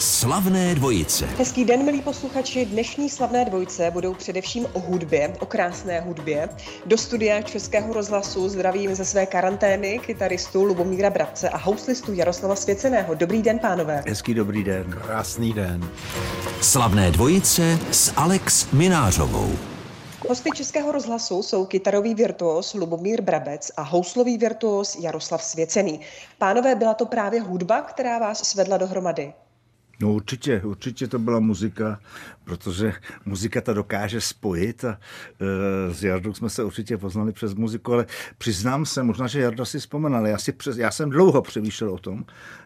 Slavné dvojice. Hezký den, milí posluchači. Dnešní slavné dvojice budou především o hudbě, o krásné hudbě. Do studia Českého rozhlasu zdravím ze své karantény kytaristu Lubomíra Brabce a houslistu Jaroslava Svěceného. Dobrý den, pánové. Hezký dobrý den. Krásný den. Slavné dvojice s Alex Minářovou. Hosty Českého rozhlasu jsou kytarový virtuos Lubomír Brabec a houslový virtuos Jaroslav Svěcený. Pánové, byla to právě hudba, která vás svedla dohromady? No určitě, určitě to byla muzika, protože muzika ta dokáže spojit a e, s Jardou jsme se určitě poznali přes muziku, ale přiznám se, možná, že Jarda si vzpomenal, já, si přes, já jsem dlouho přemýšlel o tom,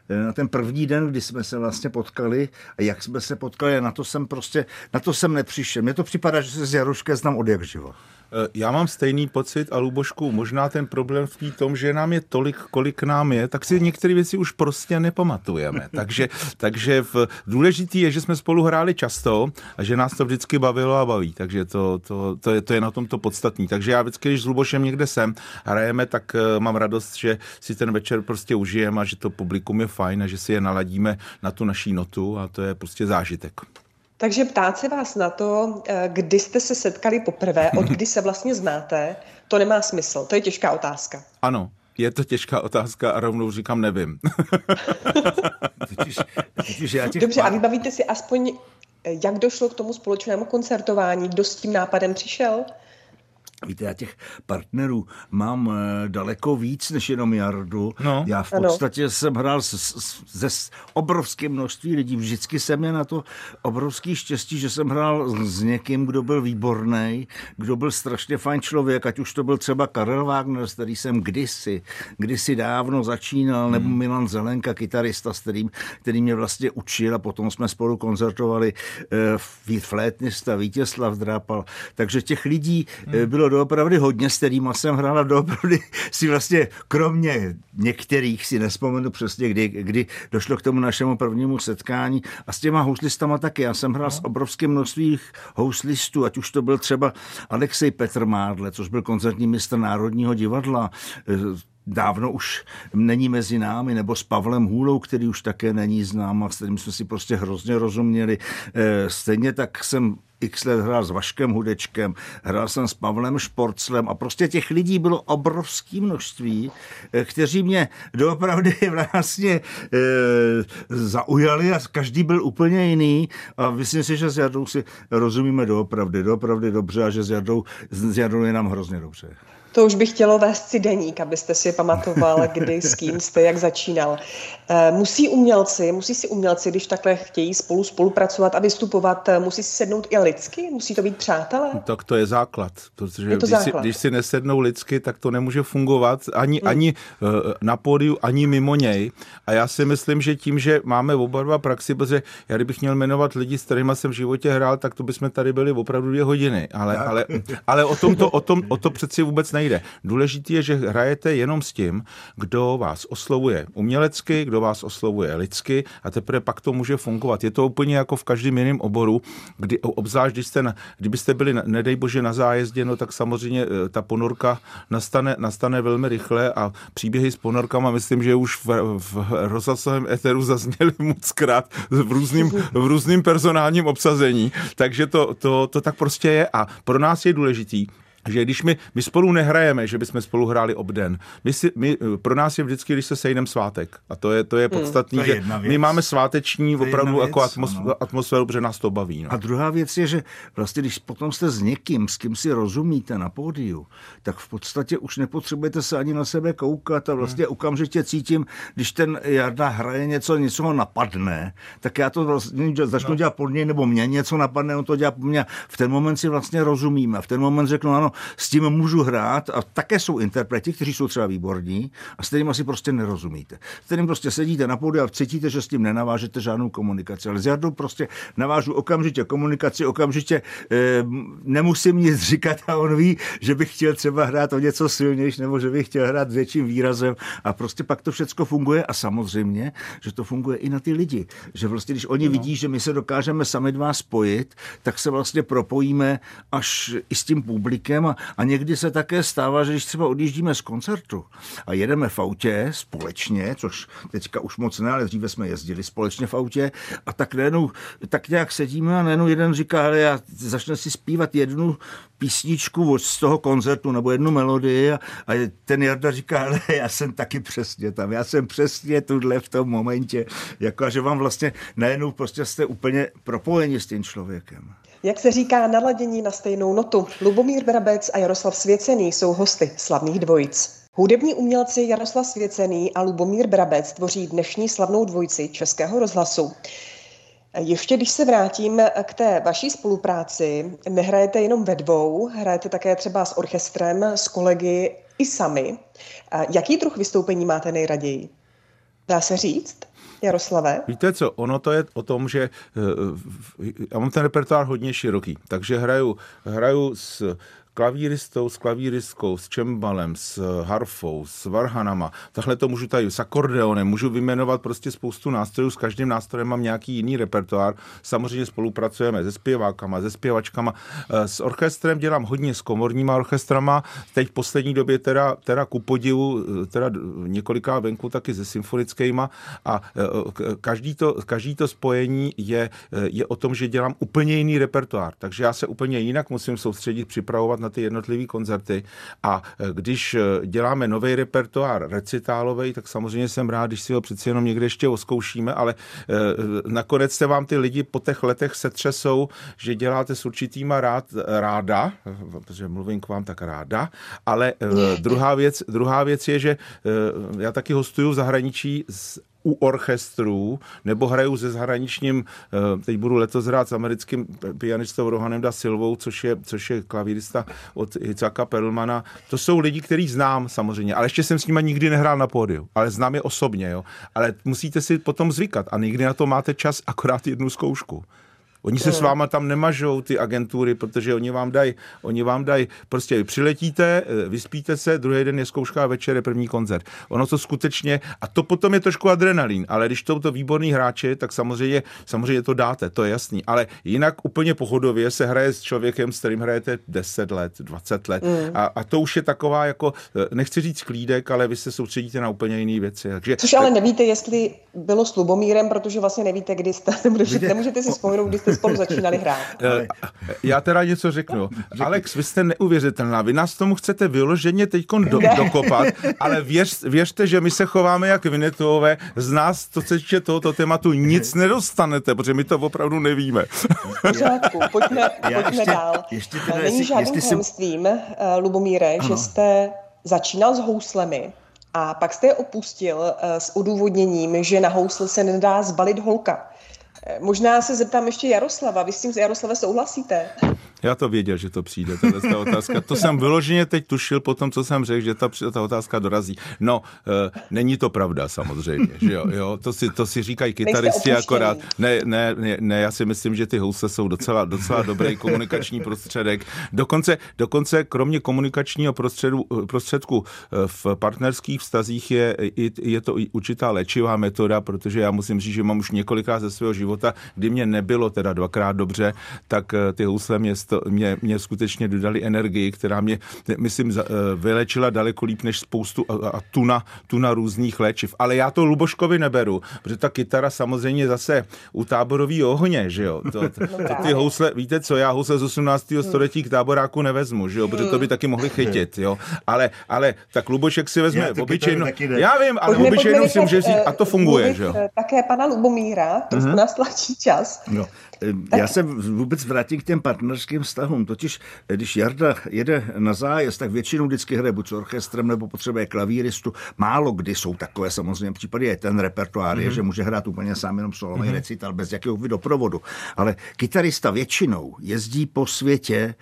e, na ten první den, kdy jsme se vlastně potkali a jak jsme se potkali, na to jsem prostě, na to jsem nepřišel. Mně to připadá, že se s Jaruškem znám od jak živo. Eh, já mám stejný pocit a Lubošku, možná ten problém v tom, že nám je tolik, kolik nám je, tak si některé věci už prostě nepamatujeme. Takže, takže v, důležitý je, že jsme spolu hráli často a že nás to vždycky bavilo a baví. Takže to, to, to, je, to je na tom to podstatný. Takže já vždycky, když s Lubošem někde jsem a hrajeme, tak uh, mám radost, že si ten večer prostě užijeme a že to publikum je fajn a že si je naladíme na tu naší notu a to je prostě zážitek. Takže ptát se vás na to, eh, kdy jste se setkali poprvé, od kdy se vlastně znáte, to nemá smysl. To je těžká otázka. Ano, je to těžká otázka a rovnou říkám nevím. totiž, totiž já Dobře, pár... a vybavíte si aspoň, eh, jak došlo k tomu společnému koncertování, kdo s tím nápadem přišel? Víte, já těch partnerů mám eh, daleko víc než jenom Jardu. No. Já v podstatě ano. jsem hrál se s obrovským množství lidí. Vždycky jsem měl na to obrovský štěstí, že jsem hrál s někým, kdo byl výborný, kdo byl strašně fajn člověk, ať už to byl třeba Karel Wagner, s který jsem kdysi, kdysi dávno začínal, hmm. nebo Milan Zelenka, kytarista, s kterým, který mě vlastně učil a potom jsme spolu koncertovali uh, flétnista Vítězslav Drápal. Takže těch lidí hmm. bylo doopravdy hodně, s kterými jsem hrál a doopravdy si vlastně, kromě některých si nespomenu přesně, kdy, kdy došlo k tomu našemu prvnímu setkání a s těma houslistama taky. Já jsem hrál no. s obrovským množství houslistů, ať už to byl třeba Alexej Petr Mádle, což byl koncertní mistr Národního divadla, dávno už není mezi námi, nebo s Pavlem Hůlou, který už také není znám a s kterým jsme si prostě hrozně rozuměli. Eh, stejně tak jsem x let hrál s Vaškem Hudečkem, hrál jsem s Pavlem Šporclem a prostě těch lidí bylo obrovské množství, eh, kteří mě doopravdy vlastně e, zaujali a každý byl úplně jiný a myslím si, že s Jardou si rozumíme doopravdy, doopravdy dobře a že s Jardou, s Jardou je nám hrozně dobře. To už bych chtělo vést si deník, abyste si pamatoval, kdy, s kým jste, jak začínal. Eh, musí umělci, musí si umělci, když takhle chtějí spolu spolupracovat a vystupovat, eh, musí si sednout i lidsky? Musí to být přátelé? No, tak to je základ, protože je to když, základ. Si, když si nesednou lidsky, tak to nemůže fungovat ani, hmm. ani eh, na pódiu, ani mimo něj. A já si myslím, že tím, že máme oba dva praxi, protože já kdybych měl jmenovat lidi, s kterými jsem v životě hrál, tak to bychom tady byli opravdu dvě hodiny. Ale, ale, ale o, tom to, o, tom, o to přeci vůbec nejde nejde. Důležité je, že hrajete jenom s tím, kdo vás oslovuje umělecky, kdo vás oslovuje lidsky a teprve pak to může fungovat. Je to úplně jako v každém jiném oboru, kdy obzvlášť, když jste, na, kdybyste byli, nedej bože, na zájezdě, no tak samozřejmě eh, ta ponorka nastane, nastane velmi rychle a příběhy s ponorkama, myslím, že už v, v rozhlasovém éteru zazněly moc krát v různým, v různým personálním obsazení, takže to, to, to tak prostě je a pro nás je důležitý, že když my, my spolu nehrajeme, že bychom spolu hráli obden. My si, my, pro nás je vždycky, když se sejdeme svátek. A to je, to je podstatný, hmm. to je že my máme sváteční opravdu věc, jako atmos, no. atmosféru, protože nás to baví. No. A druhá věc je, že vlastně, když potom jste s někým, s kým si rozumíte na pódiu, tak v podstatě už nepotřebujete se ani na sebe koukat a vlastně hmm. okamžitě cítím, když ten Jarda hraje něco, něco ho napadne, tak já to vlastně začnu no. dělat pod něj, nebo mě něco napadne, on to dělá po mně. V ten moment si vlastně rozumíme. V ten moment řeknu, ano, s tím můžu hrát a také jsou interpreti, kteří jsou třeba výborní a s kterými asi prostě nerozumíte. S kterým prostě sedíte na pódiu a cítíte, že s tím nenavážete žádnou komunikaci. Ale s Jardou prostě navážu okamžitě komunikaci, okamžitě e, nemusím nic říkat a on ví, že bych chtěl třeba hrát o něco silnější nebo že bych chtěl hrát s větším výrazem a prostě pak to všechno funguje a samozřejmě, že to funguje i na ty lidi. Že vlastně, když oni no. vidí, že my se dokážeme sami dva spojit, tak se vlastně propojíme až i s tím publikem a, a někdy se také stává, že když třeba odjíždíme z koncertu a jedeme v autě společně, což teďka už moc ne, ale dříve jsme jezdili společně v autě a tak najednou, tak nějak sedíme a najednou jeden říká, ale já začne si zpívat jednu písničku z toho koncertu nebo jednu melodii a, a ten Jarda říká, ale já jsem taky přesně tam, já jsem přesně tuhle v tom momentě, jako a že vám vlastně najednou prostě jste úplně propojeni s tím člověkem. Jak se říká, naladění na stejnou notu. Lubomír Brabec a Jaroslav Svěcený jsou hosty slavných dvojic. Hudební umělci Jaroslav Svěcený a Lubomír Brabec tvoří dnešní slavnou dvojici Českého rozhlasu. Ještě když se vrátím k té vaší spolupráci, nehrajete jenom ve dvou, hrajete také třeba s orchestrem, s kolegy i sami. Jaký druh vystoupení máte nejraději? Dá se říct? Jaroslave? Víte co, ono to je o tom, že eh, já mám ten repertoár hodně široký, takže hraju, hraju s klavíristou, s klavíristkou, s čembalem, s harfou, s varhanama. Takhle to můžu tady s akordeonem, můžu vyjmenovat prostě spoustu nástrojů, s každým nástrojem mám nějaký jiný repertoár. Samozřejmě spolupracujeme se zpěvákama, se zpěvačkama. Eh, s orchestrem dělám hodně s komorníma orchestrama. Teď v poslední době teda, teda ku podivu, eh, teda několika venku taky se symfonickýma a eh, každý to, každý to spojení je, je o tom, že dělám úplně jiný repertoár. Takže já se úplně jinak musím soustředit, připravovat na ty jednotlivé koncerty. A e, když e, děláme nový repertoár recitálový, tak samozřejmě jsem rád, když si ho přeci jenom někde ještě oskoušíme, ale e, nakonec se vám ty lidi po těch letech setřesou, že děláte s určitýma rád, ráda, protože mluvím k vám tak ráda, ale druhá věc, druhá věc je, že já taky hostuju v zahraničí s u orchestrů, nebo hraju se zahraničním, eh, teď budu letos hrát s americkým pianistou Rohanem da Silvou, což je, což je klavírista od Hicaka Perlmana. To jsou lidi, který znám samozřejmě, ale ještě jsem s nimi nikdy nehrál na pódiu, ale znám je osobně, jo. Ale musíte si potom zvykat a nikdy na to máte čas, akorát jednu zkoušku. Oni se s váma tam nemažou, ty agentury, protože oni vám dají, oni vám dají, prostě vy přiletíte, eh, vyspíte se, druhý den je zkouška a večer je první koncert. Ono to skutečně, a to potom je trošku adrenalin, ale když to to výborný hráči, tak samozřejmě, samozřejmě to dáte, to je jasný. Ale jinak úplně pohodově se hraje s člověkem, s kterým hrajete 10 let, 20 let. Mm. A, a, to už je taková jako, eh, nechci říct klídek, ale vy se soustředíte na úplně jiné věci. Takže, Což ale nevíte, jestli bylo s Lubomírem, protože vlastně nevíte, kdy jste, nemůžete, nemůžete si vzpomenout, kdy jste spolu začínali hrát. Eh, já teda něco řeknu. Alex, vy jste neuvěřitelná. Vy nás tomu chcete vyloženě teď do, dokopat, ale věř, věřte, že my se chováme jak Vinetuové. Z nás, co se týče tohoto tématu, nic nedostanete, protože my to opravdu nevíme. Pořádku, pojďme, pojďme ještě, dál. Ještě teda, Není žádným tajemstvím, jsem... Eh, Lubomíre, ano. že jste začínal s houslemi a pak jste je opustil eh, s odůvodněním, že na housle se nedá zbalit holka. Možná se zeptám ještě Jaroslava. Vy s tím Jaroslava souhlasíte? Já to věděl, že to přijde, ta otázka. To jsem vyloženě teď tušil po tom, co jsem řekl, že ta, ta otázka dorazí. No, e, není to pravda samozřejmě, že jo, jo to, si, to si říkají kytaristi akorát. Ne, ne, ne, ne, já si myslím, že ty housle jsou docela, docela dobrý komunikační prostředek. Dokonce, dokonce kromě komunikačního prostředu, prostředku eh, v partnerských vztazích je, je to i určitá léčivá metoda, protože já musím říct, že mám už několikrát ze svého života, kdy mě nebylo teda dvakrát dobře, tak eh, ty housle mě to mě, mě skutečně dodali energii, která mě, myslím, eh, vylečila daleko líp než spoustu a, a tuna, tuna různých léčiv. Ale já to Luboškovi neberu, protože ta kytara samozřejmě zase u táborový ohně, že jo. To, to, to ty housle, víte co, já housle z 18. Hmm. století k táboráku nevezmu, že jo, protože to by taky mohli chytit, jo. Ale, ale tak Lubošek si vezme já, obyčejnou, já vím, ale pojďme, obyčejnou si může říct a to funguje, že jo. Eh, také pana Lubomíra, trošku uh-huh. nás tlačí čas. No. Já se vůbec vrátím k těm partnerským vztahům. Totiž, když Jarda jede na zájezd, tak většinou vždycky hraje buď s orchestrem nebo potřebuje klavíristu. Málo kdy jsou takové samozřejmě případy, je ten repertoár, mm-hmm. že může hrát úplně sám jenom solový mm-hmm. recital bez jakéhokoliv doprovodu. Ale kytarista většinou jezdí po světě e,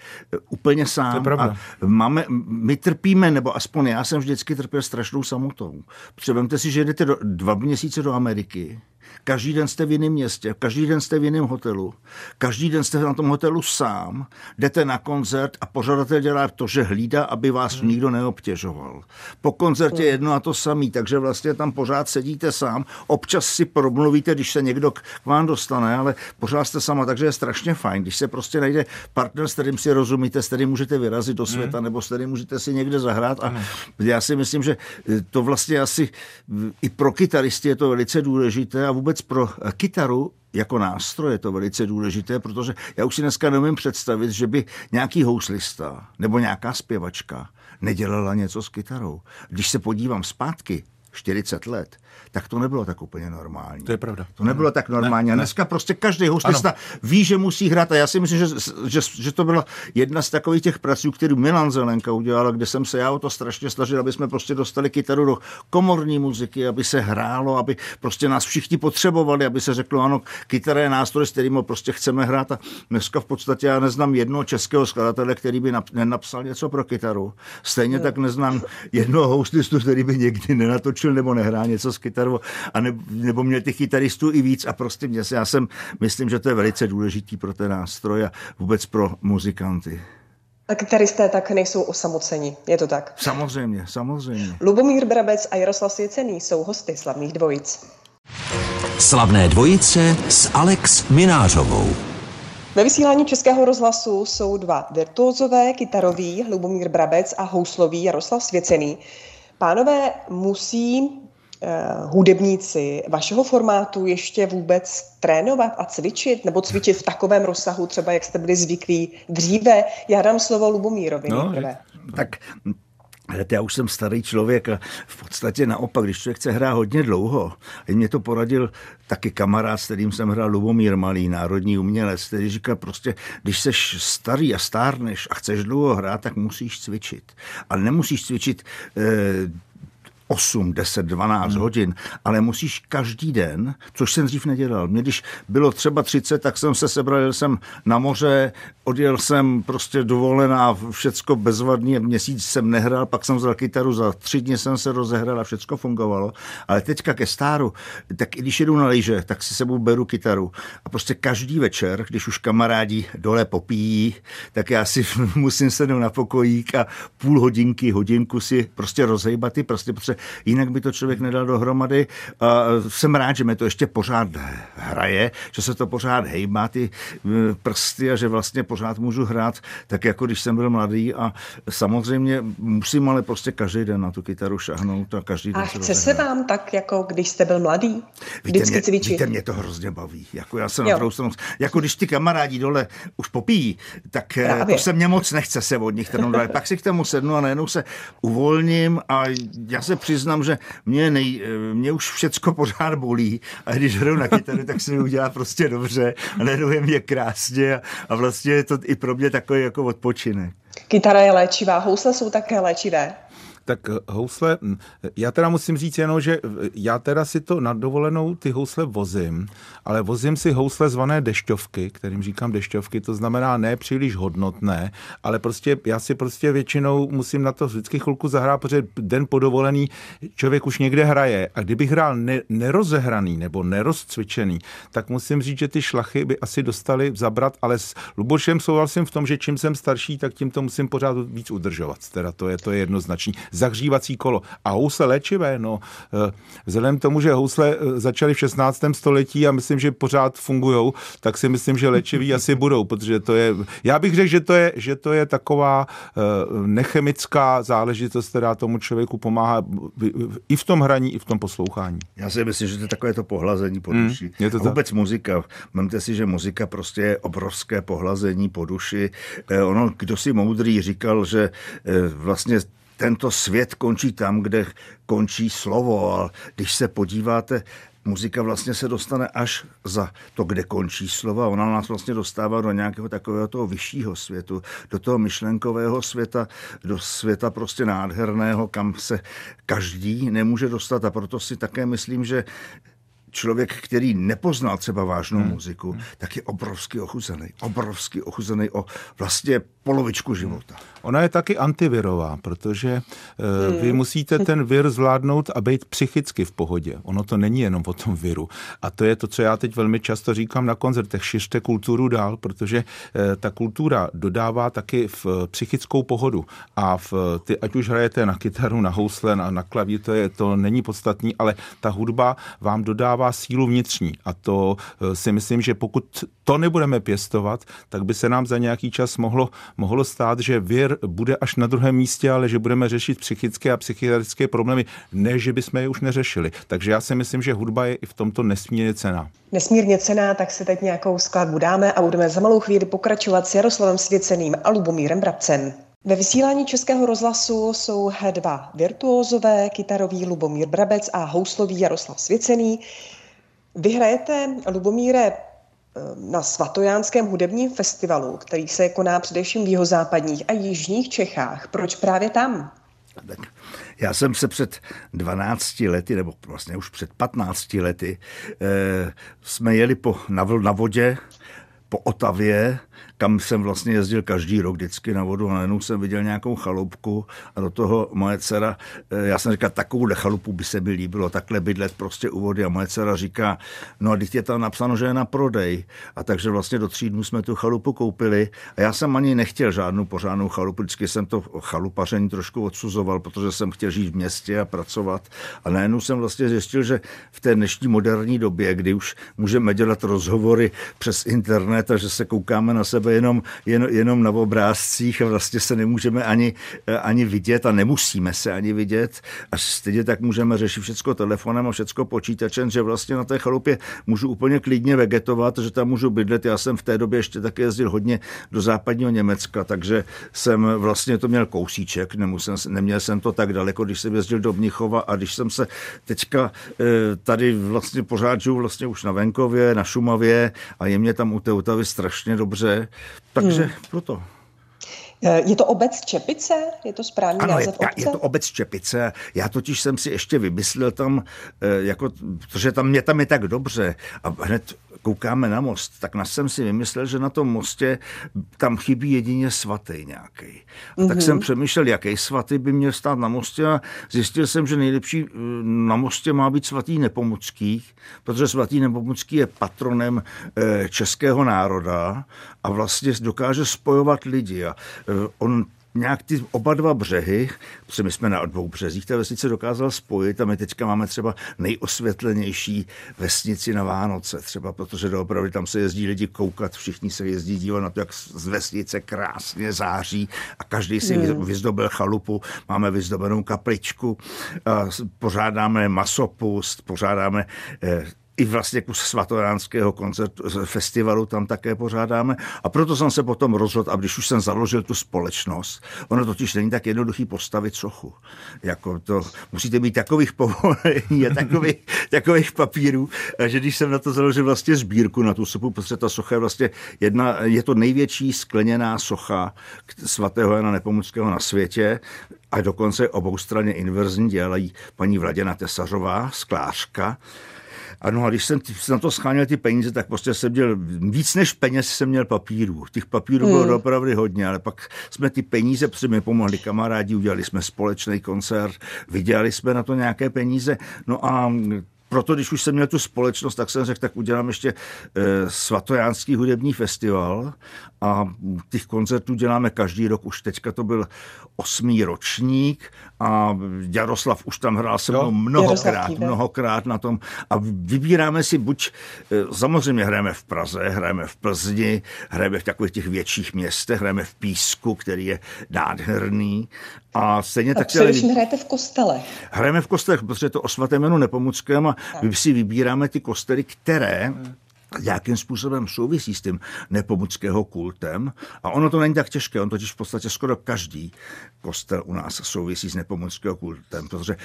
úplně sám. A máme, my trpíme, nebo aspoň já jsem vždycky trpěl strašnou samotou. Protože si, že jdete do, dva měsíce do Ameriky, Každý den jste v jiném městě, každý den jste v jiném hotelu, každý den jste na tom hotelu sám, jdete na koncert a pořadatel dělá to, že hlídá, aby vás hmm. nikdo neobtěžoval. Po koncertě jedno a to samý, takže vlastně tam pořád sedíte sám, občas si promluvíte, když se někdo k vám dostane, ale pořád jste sama, takže je strašně fajn, když se prostě najde partner, s kterým si rozumíte, s kterým můžete vyrazit do světa, hmm. nebo s kterým můžete si někde zahrát a hmm. já si myslím, že to vlastně asi i pro kytaristy je to velice důležité a vůbec pro kytaru jako nástroj je to velice důležité, protože já už si dneska nemůžu představit, že by nějaký houslista nebo nějaká zpěvačka nedělala něco s kytarou. Když se podívám zpátky, 40 let, tak to nebylo tak úplně normální. To je pravda. To nebylo tak normální. Ne, a dneska ne. prostě každý hostista ví, že musí hrát. A já si myslím, že, že, že to byla jedna z takových těch prací, kterou Milan Zelenka udělala, kde jsem se já o to strašně snažil, aby jsme prostě dostali kytaru do komorní muziky, aby se hrálo, aby prostě nás všichni potřebovali, aby se řeklo, ano, kytara je nástroj, s kterým prostě chceme hrát. A dneska v podstatě já neznám jednoho českého skladatele, který by nenapsal něco pro kytaru. Stejně tak neznám jednoho hostistu, který by někdy nenatočil nebo nehrál něco s kytarou, a ne, nebo měl těch kytaristů i víc a prostě mě, já jsem, myslím, že to je velice důležitý pro ten nástroj a vůbec pro muzikanty. A kytaristé tak nejsou osamoceni, je to tak? Samozřejmě, samozřejmě. Lubomír Brabec a Jaroslav Svěcený jsou hosty slavných dvojic. Slavné dvojice s Alex Minářovou. Ve vysílání Českého rozhlasu jsou dva virtuózové, kytaroví Lubomír Brabec a houslový Jaroslav Svěcený. Pánové, musí uh, hudebníci vašeho formátu ještě vůbec trénovat a cvičit, nebo cvičit v takovém rozsahu, třeba jak jste byli zvyklí dříve? Já dám slovo Lubomírovi no, nejprve. Tak já už jsem starý člověk a v podstatě naopak, když člověk chce hrát hodně dlouho, a mě to poradil taky kamarád, s kterým jsem hrál Lubomír Malý, národní umělec, který říkal prostě, když jsi starý a stárneš a chceš dlouho hrát, tak musíš cvičit. Ale nemusíš cvičit eh, 8, 10, 12 hmm. hodin, ale musíš každý den, což jsem dřív nedělal. Mě když bylo třeba 30, tak jsem se sebral, jel jsem na moře, odjel jsem prostě dovolená, všecko bezvadný, měsíc jsem nehrál, pak jsem vzal kytaru, za tři dny jsem se rozehrál a všecko fungovalo. Ale teďka ke stáru, tak i když jedu na lyže, tak si sebou beru kytaru. A prostě každý večer, když už kamarádi dole popíjí, tak já si musím sednout na pokojík a půl hodinky, hodinku si prostě rozhejbat ty prostě, protože jinak by to člověk nedal dohromady. A jsem rád, že mi to ještě pořád hraje, že se to pořád hejbá ty prsty a že vlastně pořád můžu hrát tak, jako když jsem byl mladý a samozřejmě musím ale prostě každý den na tu kytaru šahnout a každý den A chce se vám tak, jako když jste byl mladý? Víte, mě, cvičit? Víte, mě to hrozně baví. Jako já jsem na druhou stranu, jako když ty kamarádi dole už popíjí, tak e, Právě. to se mě moc nechce se od nich trhnout. Pak si k tomu sednu a najednou se uvolním a já se při přiznám, že mě, nej, mě už všecko pořád bolí a když hraju na kytaru, tak se mi udělá prostě dobře a neduje mě krásně a, a vlastně je to i pro mě takový jako odpočinek. Kytara je léčivá, housle jsou také léčivé. Tak eh, housle, hm, já teda musím říct jenom, že eh, já teda si to na dovolenou ty housle vozím, ale vozím si housle zvané dešťovky, kterým říkám dešťovky, to znamená ne příliš hodnotné, ale prostě já si prostě většinou musím na to vždycky chvilku zahrát, protože den po dovolený člověk už někde hraje a kdybych hrál ne, nerozehraný nebo nerozcvičený, tak musím říct, že ty šlachy by asi dostali zabrat, ale s Lubošem souhlasím v tom, že čím jsem starší, tak tím to musím pořád víc udržovat. Teda to je, to je jednoznačný zahřívací kolo. A housle léčivé, no, eh, vzhledem k tomu, že housle eh, začaly v 16. století a myslím, že pořád fungují, tak si myslím, že léčivý asi budou, protože to je, já bych řekl, že to je, že to je taková eh, nechemická záležitost, která tomu člověku pomáhá i v tom hraní, i v tom poslouchání. Já si myslím, že to je takové to pohlazení po hmm, duši. Mm, je to a vůbec tak. muzika. Memte si, že muzika prostě je obrovské pohlazení po duši. Ono, kdo si moudrý říkal, že vlastně tento svět končí tam, kde končí slovo. A když se podíváte, muzika vlastně se dostane až za to, kde končí slova. Ona nás vlastně dostává do nějakého takového toho vyššího světu, do toho myšlenkového světa, do světa prostě nádherného, kam se každý nemůže dostat. A proto si také myslím, že člověk, který nepoznal třeba vážnou hmm. muziku, tak je obrovsky ochuzený. Obrovsky ochuzený o vlastně polovičku života. Ona je taky antivirová, protože uh, vy musíte ten vir zvládnout a být psychicky v pohodě. Ono to není jenom o tom viru. A to je to, co já teď velmi často říkám na koncertech. Šiřte kulturu dál, protože uh, ta kultura dodává taky v uh, psychickou pohodu. A v, ty, ať už hrajete na kytaru, na housle, na, na klavír, to, je, to není podstatný, ale ta hudba vám dodává sílu vnitřní. A to si myslím, že pokud to nebudeme pěstovat, tak by se nám za nějaký čas mohlo, mohlo stát, že vir bude až na druhém místě, ale že budeme řešit psychické a psychiatrické problémy, ne, že bychom je už neřešili. Takže já si myslím, že hudba je i v tomto nesmírně cená. Nesmírně cená, tak si teď nějakou skladbu dáme a budeme za malou chvíli pokračovat s Jaroslavem Svěceným a Lubomírem Brabcem. Ve vysílání Českého rozhlasu jsou dva virtuózové, kytarový Lubomír Brabec a houslový Jaroslav Svěcený. Vyhrajete, Lubomíre, na Svatojánském hudebním festivalu, který se koná především v jihozápadních a jižních Čechách. Proč právě tam? Tak já jsem se před 12 lety, nebo vlastně už před 15 lety, eh, jsme jeli po, na, na vodě po Otavě kam jsem vlastně jezdil každý rok vždycky na vodu a najednou jsem viděl nějakou chalupku a do toho moje dcera, eh, já jsem říkal, takovou chalupu by se mi líbilo, takhle bydlet prostě u vody a moje dcera říká, no a teď je tam napsáno, že je na prodej. A takže vlastně do tří dnů jsme tu chalupu koupili a já jsem ani nechtěl žádnou pořádnou chalupu, vždycky jsem to chalupaření trošku odsuzoval, protože jsem chtěl žít v městě a pracovat. A najednou jsem vlastně zjistil, že v té dnešní moderní době, kdy už můžeme dělat rozhovory přes internet a že se koukáme na sebe jenom, jen, jenom na obrázcích a vlastně se nemůžeme ani, eh, ani vidět a nemusíme se ani vidět. A stejně tak můžeme řešit všechno telefonem a všechno počítačem, že vlastně na té chalupě můžu úplně klidně vegetovat, že tam můžu bydlet. Já jsem v té době ještě také jezdil hodně do západního Německa, takže jsem vlastně to měl kousíček, nemusel, neměl jsem to tak daleko, když jsem jezdil do Mnichova a když jsem se teďka eh, tady vlastně pořád žiju vlastně už na venkově, na Šumavě a je mě tam u té Utavy strašně dobře, takže hmm. proto. Eh, je to obec Čepice? Je to správný ano, název je, obce? je to obec Čepice. Já totiž jsem si ještě vymyslel tam, eh, jako, protože tam mě tam je tak dobře a hned koukáme na most, tak na jsem si vymyslel, že na tom mostě tam chybí jedině svatý nějaký. Mm-hmm. Tak jsem mhm. přemýšlel, jaký svatý by měl stát na mostě a zjistil jsem, že nejlepší eh, na mostě má být svatý Nepomucký, protože svatý Nepomucký je patronem českého národa a vlastně dokáže spojovat lidi. A on nějak ty oba dva břehy, protože my jsme na dvou březích té vesnice dokázal spojit a my teďka máme třeba nejosvětlenější vesnici na Vánoce, třeba protože doopravdy tam se jezdí lidi koukat, všichni se jezdí dívat na to, jak z vesnice krásně září a každý si hmm. vyzdobil chalupu, máme vyzdobenou kapličku, pořádáme masopust, pořádáme eh, i vlastně kus svatojánského koncertu, festivalu tam také pořádáme. A proto jsem se potom rozhodl, a když už jsem založil tu společnost, ono totiž není tak jednoduchý postavit sochu. Jako to, musíte mít takových povolení a takových, takových papírů, že když jsem na to založil vlastně sbírku na tu sochu, protože ta socha je vlastně jedna, je to největší skleněná socha svatého Jana Nepomuckého na světě, a dokonce obou straně inverzní dělají paní Vladěna Tesařová, sklářka, ano, a když jsem na to scháněl ty peníze, tak prostě jsem měl víc než peněz jsem měl papírů. Těch papírů bylo hmm. opravdu hodně, ale pak jsme ty peníze, protože mi pomohli kamarádi, udělali jsme společný koncert, vydělali jsme na to nějaké peníze. No a proto, když už jsem měl tu společnost, tak jsem řekl, tak udělám ještě e, svatojánský hudební festival a těch koncertů děláme každý rok. Už teďka to byl osmý ročník a Jaroslav už tam hrál se mnou mnohokrát, mnohokrát na tom a vybíráme si buď, e, samozřejmě hrajeme v Praze, hrajeme v Plzni, hrajeme v takových těch větších městech, hrajeme v Písku, který je nádherný a stejně a tak... Především hrajete v kostelech. Hrajeme v kostelech, protože je to o svatém jménu Nepomuckém a my si vybíráme ty kostely, které nějakým způsobem souvisí s tím nepomuckého kultem. A ono to není tak těžké, on totiž v podstatě skoro každý kostel u nás souvisí s nepomuckého kultem, protože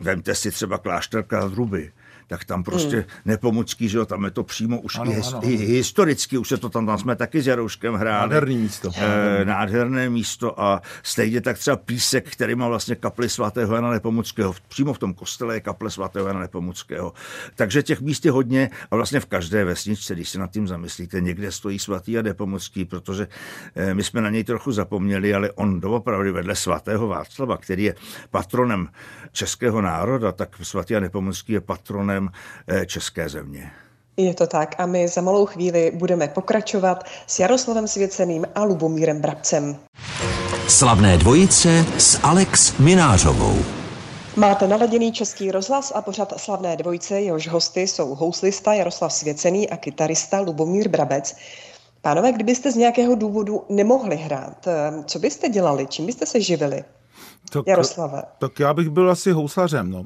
vemte si třeba klášter Kladruby, tak tam prostě mm. Nepomucký, že jo, tam je to přímo už ano, i, ano. i historicky, už se to tam, tam jsme taky s Jarouškem hráli. Nádherný místo. E, nádherné místo a stejně tak třeba Písek, který má vlastně kapli svatého Jana Nepomuckého. Přímo v tom kostele je kaple svatého Jana Nepomuckého. Takže těch míst je hodně a vlastně v každé vesničce, když se nad tím zamyslíte, někde stojí svatý Jan Nepomucký, protože e, my jsme na něj trochu zapomněli, ale on doopravdy vedle svatého Václava, který je patronem českého národa, tak svatý Jan Nepomucký je patronem eh, české země. Je to tak a my za malou chvíli budeme pokračovat s Jaroslavem Svěceným a Lubomírem Brabcem. Slavné dvojice s Alex Minářovou. Máte naladěný český rozhlas a pořad Slavné dvojice, jehož hosty jsou houslista Jaroslav Svěcený a kytarista Lubomír Brabec. Pánové, kdybyste z nějakého důvodu nemohli hrát, eh, co byste dělali, čím byste se živili? Tak, Jaroslave. Tak já bych byl asi houslařem. No.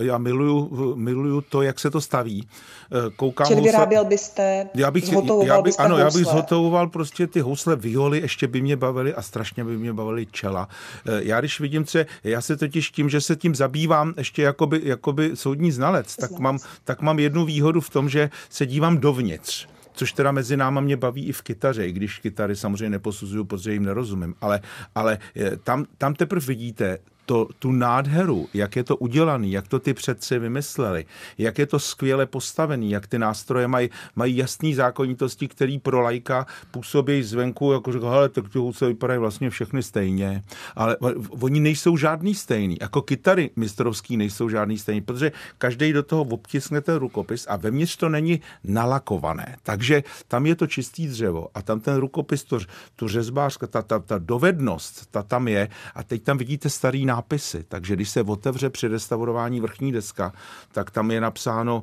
Já miluju, miluju to, jak se to staví. Eh, koukám Čili housla... vyráběl byste, já bych, já bych, Ano, housle. já bych zhotovoval prostě ty housle, violy, ještě by mě bavily a strašně by mě bavily čela. Eh, já když vidím, co já se totiž tím, že se tím zabývám ještě jakoby, jakoby soudní znalec, tak mám, tak mám jednu výhodu v tom, že se dívám dovnitř což teda mezi náma mě baví i v kytaře, i když kytary samozřejmě neposuzuju, protože jim nerozumím, ale, ale eh, tam, tam teprve vidíte to, tu nádheru, jak je to udělaný, jak to ty předci vymysleli, jak je to skvěle postavený, jak ty nástroje mají, mají jasné zákonitosti, které pro lajka působí zvenku, jako řekl, hele, tak ty husle vypadají vlastně všechny stejně, ale oni nejsou žádný stejný, jako kytary mistrovský nejsou žádný stejný, protože každý do toho obtiskne ten rukopis a vevnitř to není nalakované, takže tam je to čistý dřevo a tam ten rukopis, to, tu řezbářka, ta, ta, ta dovednost, ta tam je. A teď tam vidíte starý nápad nápisy. Takže když se otevře při restaurování vrchní deska, tak tam je napsáno,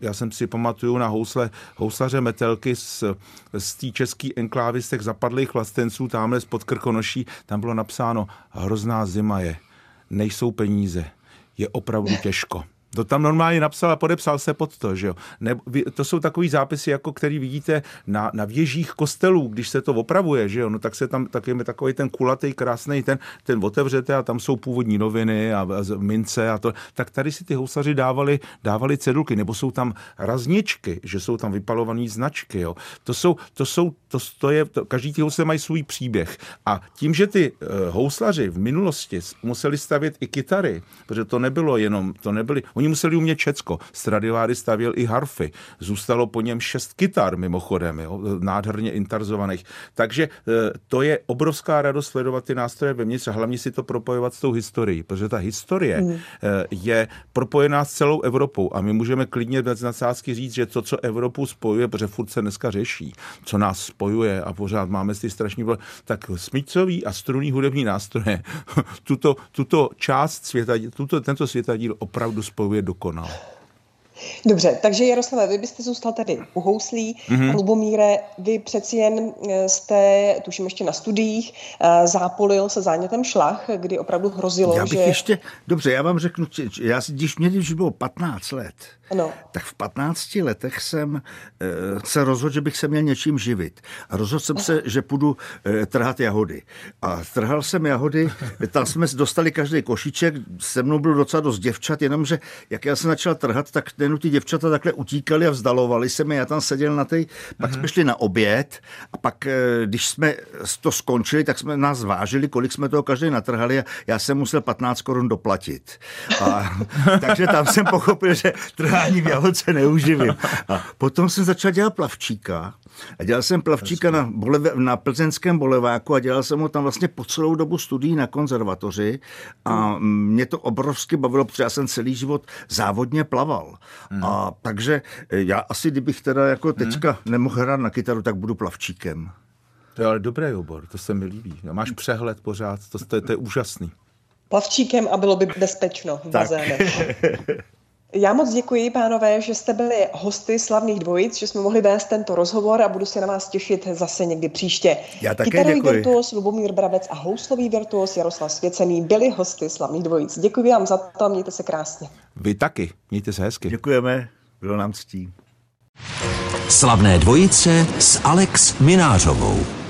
já jsem si pamatuju na housle, houslaře Metelky z, z té české enklávy z těch zapadlých vlastenců, tamhle z Krkonoší, tam bylo napsáno, hrozná zima je, nejsou peníze, je opravdu těžko. To tam normálně napsal a podepsal se pod to, že jo. Ne, to jsou takový zápisy, jako který vidíte na, na věžích kostelů, když se to opravuje, že jo. No tak se tam tak je takový ten kulatý, krásný, ten, ten otevřete a tam jsou původní noviny a, a mince a to. Tak tady si ty housaři dávali, dávali cedulky, nebo jsou tam razničky, že jsou tam vypalované značky, jo. To jsou, to jsou, to, to je, to, každý ty housle mají svůj příběh. A tím, že ty uh, houslaři v minulosti museli stavět i kytary, protože to nebylo jenom, to nebyly, Oni museli umět Čecko. Stradiváry stavěl i harfy. Zůstalo po něm šest kytar mimochodem, jo, nádherně intarzovaných. Takže e, to je obrovská radost sledovat ty nástroje vevnitř a hlavně si to propojovat s tou historií, protože ta historie mm. je propojená s celou Evropou a my můžeme klidně bez nadsázky říct, že to, co Evropu spojuje, protože furt se dneska řeší, co nás spojuje a pořád máme ty strašní tak smícový a strunný hudební nástroje tuto, tuto část světa, tuto, tento světadíl opravdu spojuje je dokonal. Dobře, takže Jaroslave, vy byste zůstal tady u houslí. Mm-hmm. Lubomíre, vy přeci jen eh, jste, tuším ještě na studiích, eh, zápolil se zánětem šlach, kdy opravdu hrozilo, já bych že... ještě, dobře, já vám řeknu, já, když mě když bylo 15 let, ano. tak v 15 letech jsem uh, se rozhodl, že bych se měl něčím živit. A rozhodl jsem se, že půjdu uh, trhat jahody. A trhal jsem jahody, tam jsme dostali každý košíček, se mnou byl docela dost děvčat, jenomže jak já jsem začal trhat, tak ten ty děvčata takhle utíkali a vzdalovali se mi, já tam seděl na té, pak jsme šli na oběd a pak, uh, když jsme to skončili, tak jsme nás vážili, kolik jsme toho každý natrhali a já jsem musel 15 korun doplatit. A, takže tam jsem pochopil, že trhal ani v jahodce neuživím. A potom jsem začal dělat plavčíka. A dělal jsem plavčíka na, boleve, na plzeňském boleváku a dělal jsem ho tam vlastně po celou dobu studií na konzervatoři a mě to obrovsky bavilo, protože já jsem celý život závodně plaval. Hmm. A takže já asi, kdybych teda jako teďka hmm. nemohl hrát na kytaru, tak budu plavčíkem. To je ale dobrý obor, to se mi líbí. Máš přehled pořád, to, to, to je úžasný. Plavčíkem a bylo by bezpečno v bazénech. Já moc děkuji, pánové, že jste byli hosty slavných dvojic, že jsme mohli vést tento rozhovor a budu se na vás těšit zase někdy příště. Já také Kytarový děkuji. virtuos Lubomír Brabec a houslový virtuos Jaroslav Svěcený byli hosty slavných dvojic. Děkuji vám za to a mějte se krásně. Vy taky, mějte se hezky. Děkujeme, bylo nám ctí. Slavné dvojice s Alex Minářovou.